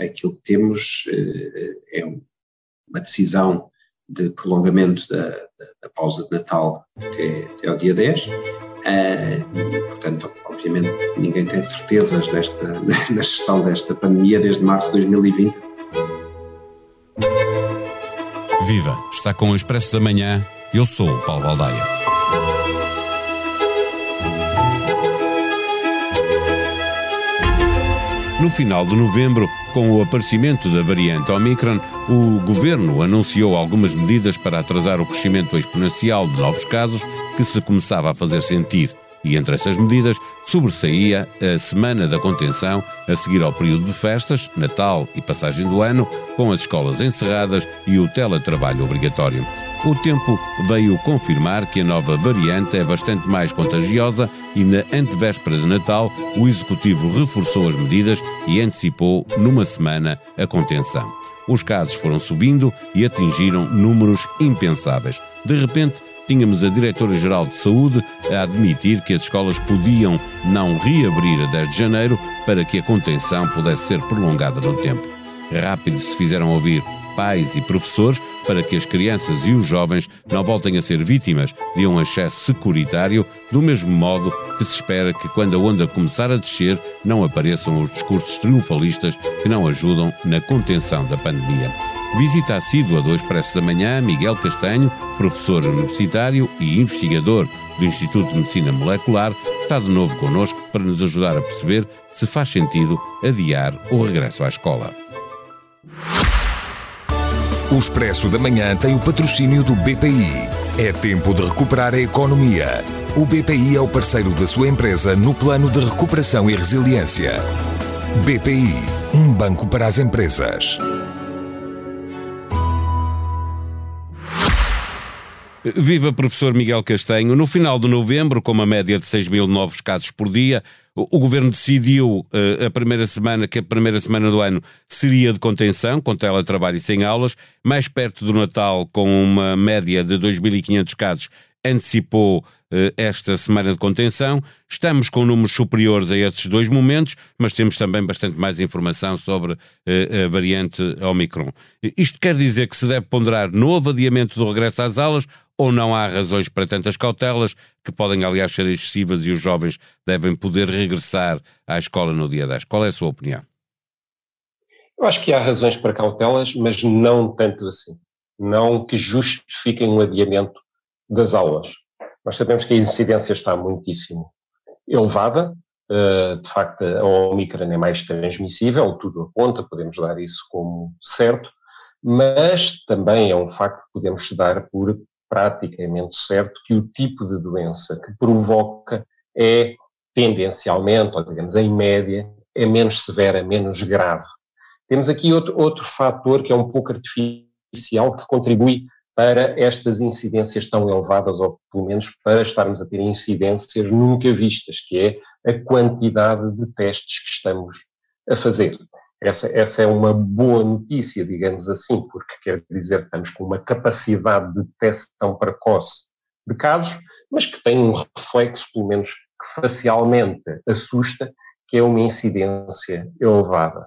aquilo que temos é uma decisão de prolongamento da, da, da pausa de Natal até, até ao dia 10. Uh, e, portanto, obviamente, ninguém tem certezas nesta, na gestão desta pandemia desde março de 2020. Viva! Está com o Expresso da Manhã. Eu sou o Paulo Baldaia. No final de novembro, com o aparecimento da variante Omicron, o governo anunciou algumas medidas para atrasar o crescimento exponencial de novos casos que se começava a fazer sentir. E entre essas medidas sobressaía a Semana da Contenção a seguir ao período de festas, Natal e passagem do ano, com as escolas encerradas e o teletrabalho obrigatório. O tempo veio confirmar que a nova variante é bastante mais contagiosa e na antevéspera de Natal o Executivo reforçou as medidas e antecipou numa semana a contenção. Os casos foram subindo e atingiram números impensáveis. De repente, tínhamos a Diretora-Geral de Saúde a admitir que as escolas podiam não reabrir a 10 de janeiro para que a contenção pudesse ser prolongada no tempo. Rápido se fizeram ouvir pais e professores para que as crianças e os jovens não voltem a ser vítimas de um excesso securitário, do mesmo modo que se espera que, quando a onda começar a descer, não apareçam os discursos triunfalistas que não ajudam na contenção da pandemia. Visita assídua do Expresso da Manhã Miguel Castanho, professor universitário e investigador do Instituto de Medicina Molecular, está de novo connosco para nos ajudar a perceber se faz sentido adiar o regresso à escola. O Expresso da Manhã tem o patrocínio do BPI. É tempo de recuperar a economia. O BPI é o parceiro da sua empresa no plano de recuperação e resiliência. BPI, um banco para as empresas. Viva professor Miguel Castanho. No final de novembro, com uma média de 6 mil novos casos por dia, o governo decidiu uh, a primeira semana que a primeira semana do ano seria de contenção, com teletrabalho e sem aulas. Mais perto do Natal, com uma média de 2.500 casos, antecipou uh, esta semana de contenção. Estamos com números superiores a esses dois momentos, mas temos também bastante mais informação sobre uh, a variante Omicron. Isto quer dizer que se deve ponderar novo adiamento do regresso às aulas ou não há razões para tantas cautelas, que podem, aliás, ser excessivas e os jovens devem poder regressar à escola no dia 10? Qual é a sua opinião? Eu acho que há razões para cautelas, mas não tanto assim. Não que justifiquem um adiamento das aulas. Nós sabemos que a incidência está muitíssimo elevada, eh, de facto a Omicron é mais transmissível, tudo aponta, podemos dar isso como certo, mas também é um facto que podemos dar por praticamente certo que o tipo de doença que provoca é tendencialmente, ou digamos em média, é menos severa, menos grave. Temos aqui outro, outro fator que é um pouco artificial que contribui para estas incidências tão elevadas, ou pelo menos para estarmos a ter incidências nunca vistas, que é a quantidade de testes que estamos a fazer. Essa, essa é uma boa notícia, digamos assim, porque quer dizer que estamos com uma capacidade de detecção precoce de casos, mas que tem um reflexo, pelo menos que facialmente assusta, que é uma incidência elevada.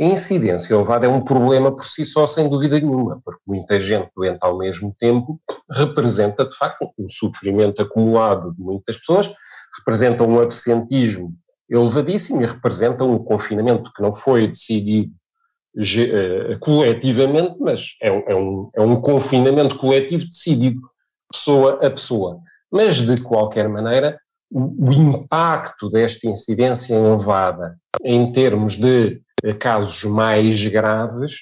A incidência elevada é um problema por si só, sem dúvida nenhuma, porque muita gente doente ao mesmo tempo representa, de facto, um sofrimento acumulado de muitas pessoas, representa um absentismo elevadíssimo e representa um confinamento que não foi decidido uh, coletivamente, mas é, é, um, é um confinamento coletivo decidido pessoa a pessoa. Mas, de qualquer maneira, o, o impacto desta incidência elevada em termos de uh, casos mais graves,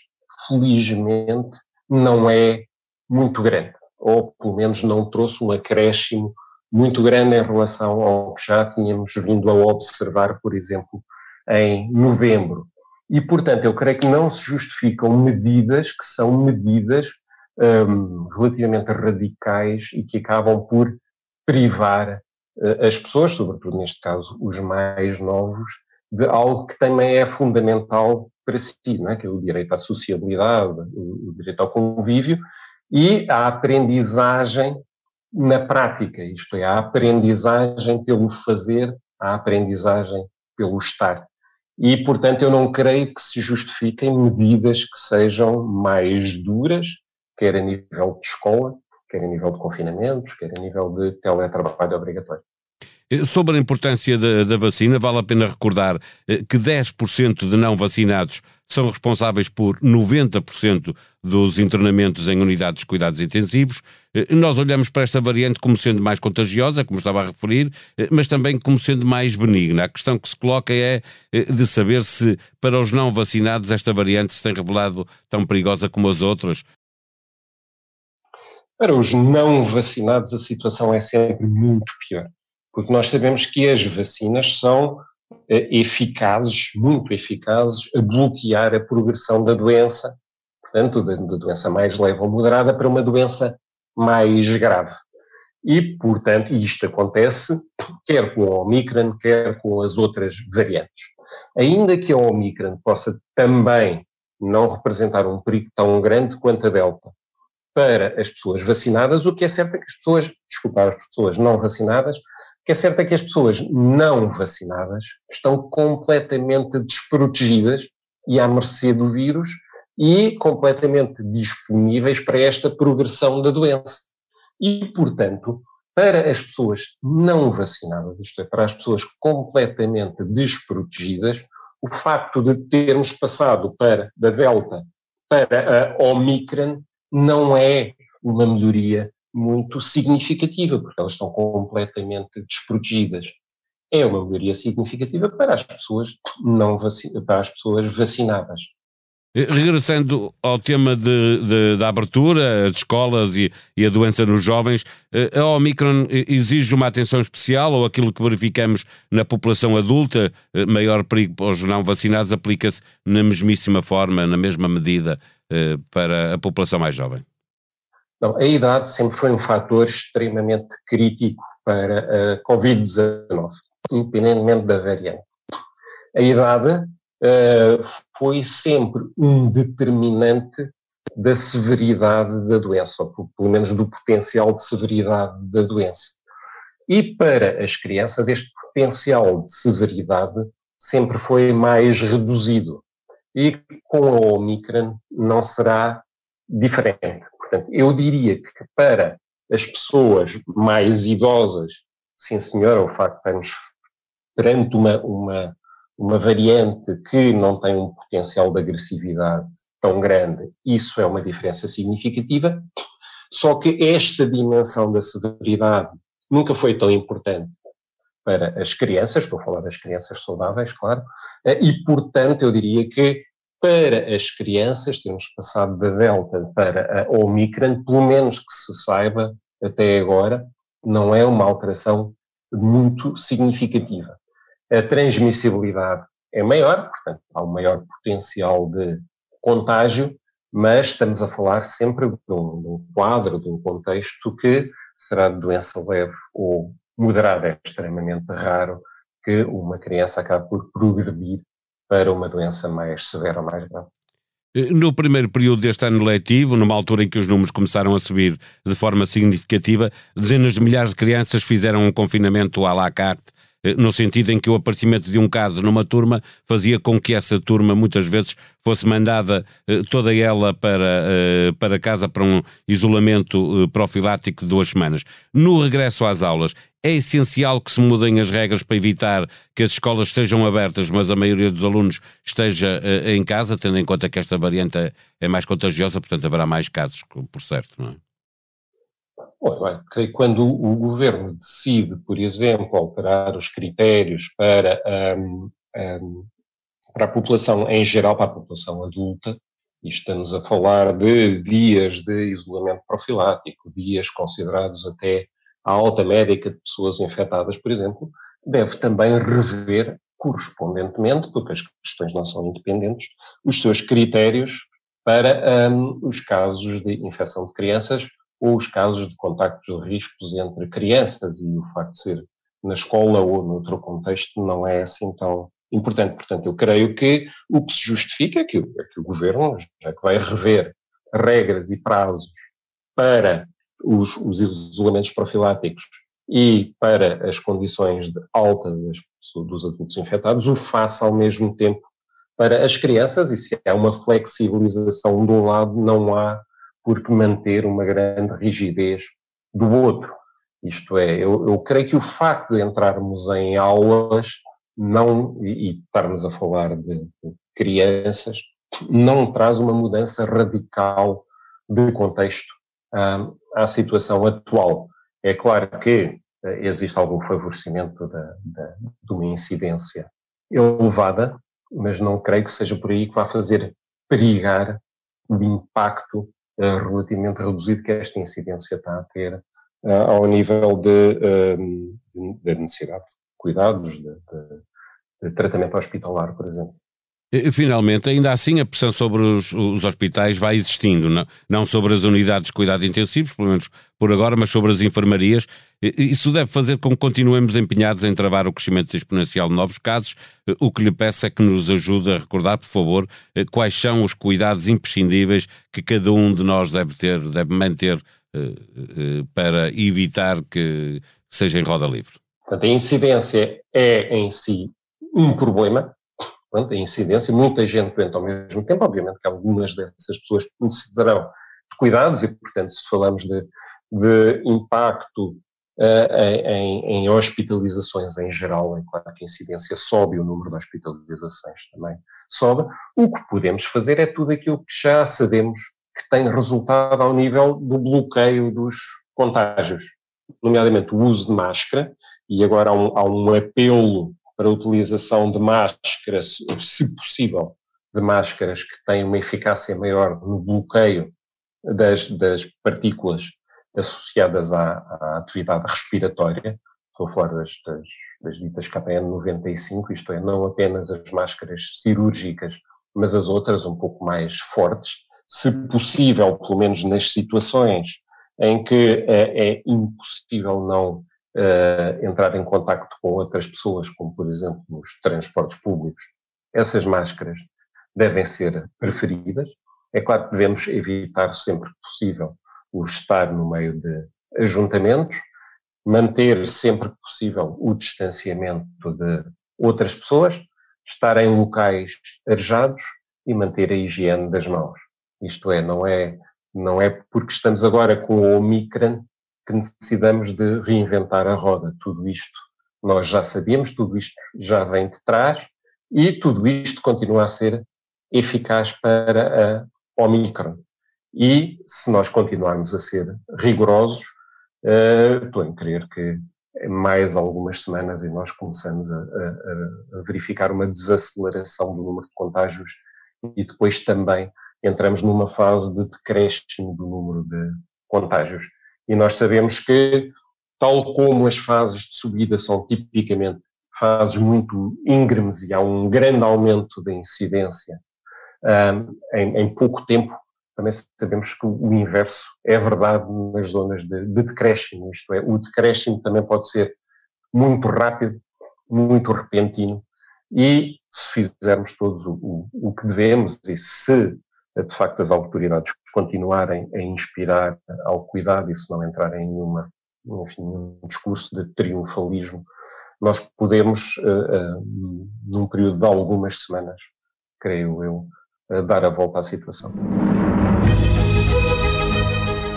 felizmente, não é muito grande, ou pelo menos não trouxe um acréscimo muito grande em relação ao que já tínhamos vindo a observar, por exemplo, em novembro. E, portanto, eu creio que não se justificam medidas que são medidas um, relativamente radicais e que acabam por privar uh, as pessoas, sobretudo neste caso os mais novos, de algo que também é fundamental para si, não é? que é o direito à sociabilidade, o, o direito ao convívio e à aprendizagem na prática, isto é, a aprendizagem pelo fazer, a aprendizagem pelo estar. e, portanto, eu não creio que se justifiquem medidas que sejam mais duras, quer a nível de escola, quer a nível de confinamentos, quer a nível de teletrabalho obrigatório. Eh, sobre a importância da, da, vacina, vale a pena recordar eh, que 10% de não vacinados são responsáveis por 90% dos internamentos em unidades de cuidados intensivos. Eh, nós olhamos para esta variante como sendo mais contagiosa, como estava a referir, mas também como sendo mais benigna. A questão que se coloca é de saber se, para os não vacinados, esta variante se tem revelado tão perigosa como as outras. Para os não vacinados, a situação é sempre muito pior porque nós sabemos que as vacinas são eh, eficazes, muito eficazes, a bloquear a progressão da doença, portanto, da, doença mais leve ou moderada para uma doença mais grave. E, portanto, isto acontece quer com a Omicron, quer com as outras variantes. Ainda que a Omicron possa também não representar um perigo tão grande quanto a Delta para as pessoas vacinadas, o que é certo é que as pessoas, desculpa, as pessoas não vacinadas que é certo é que as pessoas não vacinadas estão completamente desprotegidas e à mercê do vírus e completamente disponíveis para esta progressão da doença. E, portanto, para as pessoas não vacinadas, isto é, para as pessoas completamente desprotegidas, o facto de termos passado para da Delta para a Omicron não é uma melhoria muito significativa, porque elas estão completamente desprotegidas. É uma melhoria significativa para as pessoas não para as pessoas vacinadas. Eh, regressando ao tema de, de, da abertura, as escolas e, e, a doença nos jovens, eh, a Omicron exige uma atenção especial ou aquilo que verificamos na população adulta, eh, maior perigo para os não vacinados, aplica-se na mesmíssima forma, na mesma medida, para a população mais jovem? Não, a idade sempre foi um fator extremamente crítico para a Covid-19, independentemente da variante. A idade uh, foi sempre um determinante da severidade da doença, ou pelo menos do potencial de severidade da doença. E para as crianças, este potencial de severidade sempre foi mais reduzido. E com a Omicron não será diferente. Portanto, eu diria que para as pessoas mais idosas, sim senhora, o facto de estarmos perante uma, uma, uma variante que não tem um potencial de agressividade tão grande, isso é uma diferença significativa. Só que esta dimensão da severidade nunca foi tão importante para as crianças, estou a falar das crianças saudáveis, claro, e portanto eu diria que para as crianças, temos passado da Delta para a Omicron, pelo menos que se saiba até agora, não é uma alteração muito significativa. A transmissibilidade é maior, portanto, há um maior potencial de contágio, mas estamos a falar sempre de um, de um quadro, de um contexto que será de doença leve ou moderada. É extremamente raro que uma criança acabe por progredir para uma doença mais severa ou mais grave. Eh, no primeiro período deste ano letivo, numa altura em que os números começaram a subir de forma significativa, dezenas de milhares de crianças fizeram um confinamento à la carte no sentido em que o aparecimento de um caso numa turma fazia com que essa turma muitas vezes fosse mandada eh, toda ela para, eh, para casa para um isolamento profilático de duas semanas. No regresso às aulas, é essencial que se mudem as regras para evitar que as escolas estejam abertas, mas a maioria dos alunos esteja em casa, tendo em conta que esta variante é, é mais contagiosa, portanto haverá mais casos, por certo, não é? Bom, quando o governo decide, por exemplo, alterar os critérios para, um, um, para a população em geral, para a população adulta, e estamos a falar de dias de isolamento profilático, dias considerados até a alta médica de pessoas infectadas, por exemplo, deve também rever correspondentemente, porque as questões não são independentes, os seus critérios para um, os casos de infecção de crianças ou os casos de contactos de riscos entre crianças e o facto de ser na escola ou noutro contexto não é assim tão importante. Portanto, eu creio que o que se justifica é que, é que o governo, já que vai rever regras e prazos para os, os isolamentos profiláticos e para as condições de alta das, dos adultos infectados, o faça ao mesmo tempo para as crianças, e se há uma flexibilização de um lado, não há por que manter uma grande rigidez do outro. Isto é, eu, eu creio que o facto de entrarmos em aulas não, e, e estarmos a falar de, de crianças, não traz uma mudança radical de contexto um, à situação atual. É claro que uh, existe algum favorecimento da, da, de uma incidência elevada, mas não creio que seja por aí que vá fazer perigar o impacto relativamente reduzido que esta incidência está a ter uh, ao nível uh, de, necessidade de cuidados, de, de, de tratamento hospitalar, por exemplo. Finalmente, ainda assim, a pressão sobre os, os, hospitais vai existindo, não, não sobre as unidades de cuidados intensivos, pelo menos por agora, mas sobre as enfermarias. Isso deve fazer com que continuemos empenhados em travar o crescimento exponencial de novos casos. O que lhe peço é que nos ajude a recordar, por favor, quais são os cuidados imprescindíveis que cada um de nós deve ter, deve manter eh, eh, para evitar que seja em roda livre. Portanto, a incidência é em si um problema, pronto, a incidência, muita gente doente ao mesmo tempo, obviamente que algumas dessas pessoas necessitarão de cuidados e, portanto, se falamos de, de impacto uh, em, em, hospitalizações em geral, é claro que a incidência sobe, o número de hospitalizações também sobe. O que podemos fazer é tudo aquilo que já sabemos que tem resultado ao nível do bloqueio dos contágios, nomeadamente o uso de máscara, e agora há um, há um apelo para a utilização de máscaras, se possível, de máscaras que têm uma eficácia maior no bloqueio das, das partículas associadas à, à, atividade respiratória. Estou a falar das, das, das ditas KPN95, isto é, não apenas as máscaras cirúrgicas, mas as outras um pouco mais fortes. Se possível, pelo menos nas situações em que é, é impossível não uh, entrar em contacto com outras pessoas, como por exemplo nos transportes públicos, essas máscaras devem ser preferidas. É claro que devemos evitar sempre que possível o estar no meio de ajuntamentos, manter sempre que possível o distanciamento de outras pessoas, estar em locais arejados e manter a higiene das mãos. Isto é, não é, não é porque estamos agora com o Omicron que necessitamos de reinventar a roda. Tudo isto nós já sabíamos, tudo isto já vem de trás e tudo isto continua a ser eficaz para a Omicron. E se nós continuarmos a ser rigorosos, uh, estou em crer que mais algumas semanas e nós começamos a, a, a, verificar uma desaceleração do número de contágios e depois também entramos numa fase de decréscimo do número de contágios. E nós sabemos que, tal como as fases de subida são tipicamente fases muito íngremes e há um grande aumento da incidência um, em, em, pouco tempo, também sabemos que o inverso é verdade nas zonas de, de decréscimo, isto é, o decréscimo também pode ser muito rápido, muito repentino, e se fizermos todos o, o, o que devemos e se de facto as autoridades continuarem a inspirar ao cuidado e se não entrarem em nenhuma, enfim, um discurso de triunfalismo, nós podemos, uh, uh, num período de algumas semanas, creio eu, uh, dar a volta à situação.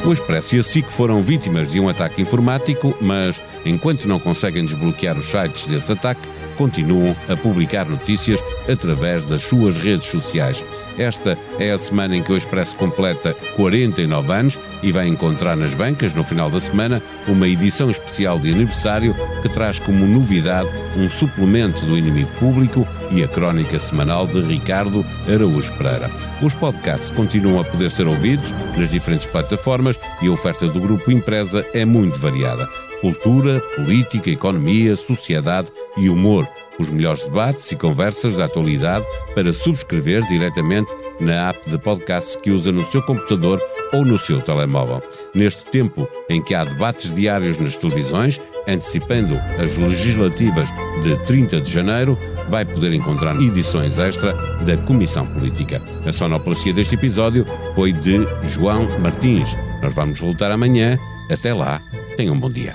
O Expresso e a SIC foram vítimas de um ataque informático, mas enquanto não conseguem desbloquear os sites desse ataque, continuam a publicar notícias através das suas redes sociais. Esta é a semana em que o Expresso completa 49 anos e vai encontrar nas bancas, no final da semana, uma edição especial de aniversário que traz como novidade um suplemento do Inimigo Público e a crónica semanal de Ricardo Araújo Pereira. Os podcasts continuam a poder ser ouvidos nas diferentes plataformas e a oferta do Grupo Empresa é muito variada cultura, política, economia, sociedade e humor. Os melhores debates e conversas da atualidade para subscrever diretamente na app de podcast que usa no seu computador ou no seu telemóvel. Neste tempo em que há debates diários nas televisões, antecipando as legislativas de 30 de janeiro, vai poder encontrar edições extra da Comissão Política. A sonoplastia deste episódio foi de João Martins. Nós vamos voltar amanhã. Até lá, tenham um bom dia.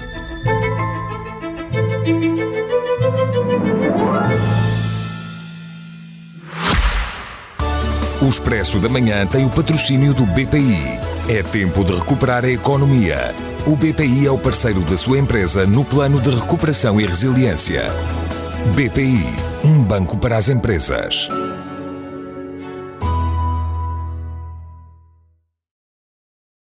O Expresso da Manhã tem o patrocínio do BPI. É tempo de recuperar a economia. O BPI é o parceiro da sua empresa no plano de recuperação e resiliência. BPI, um banco para as empresas.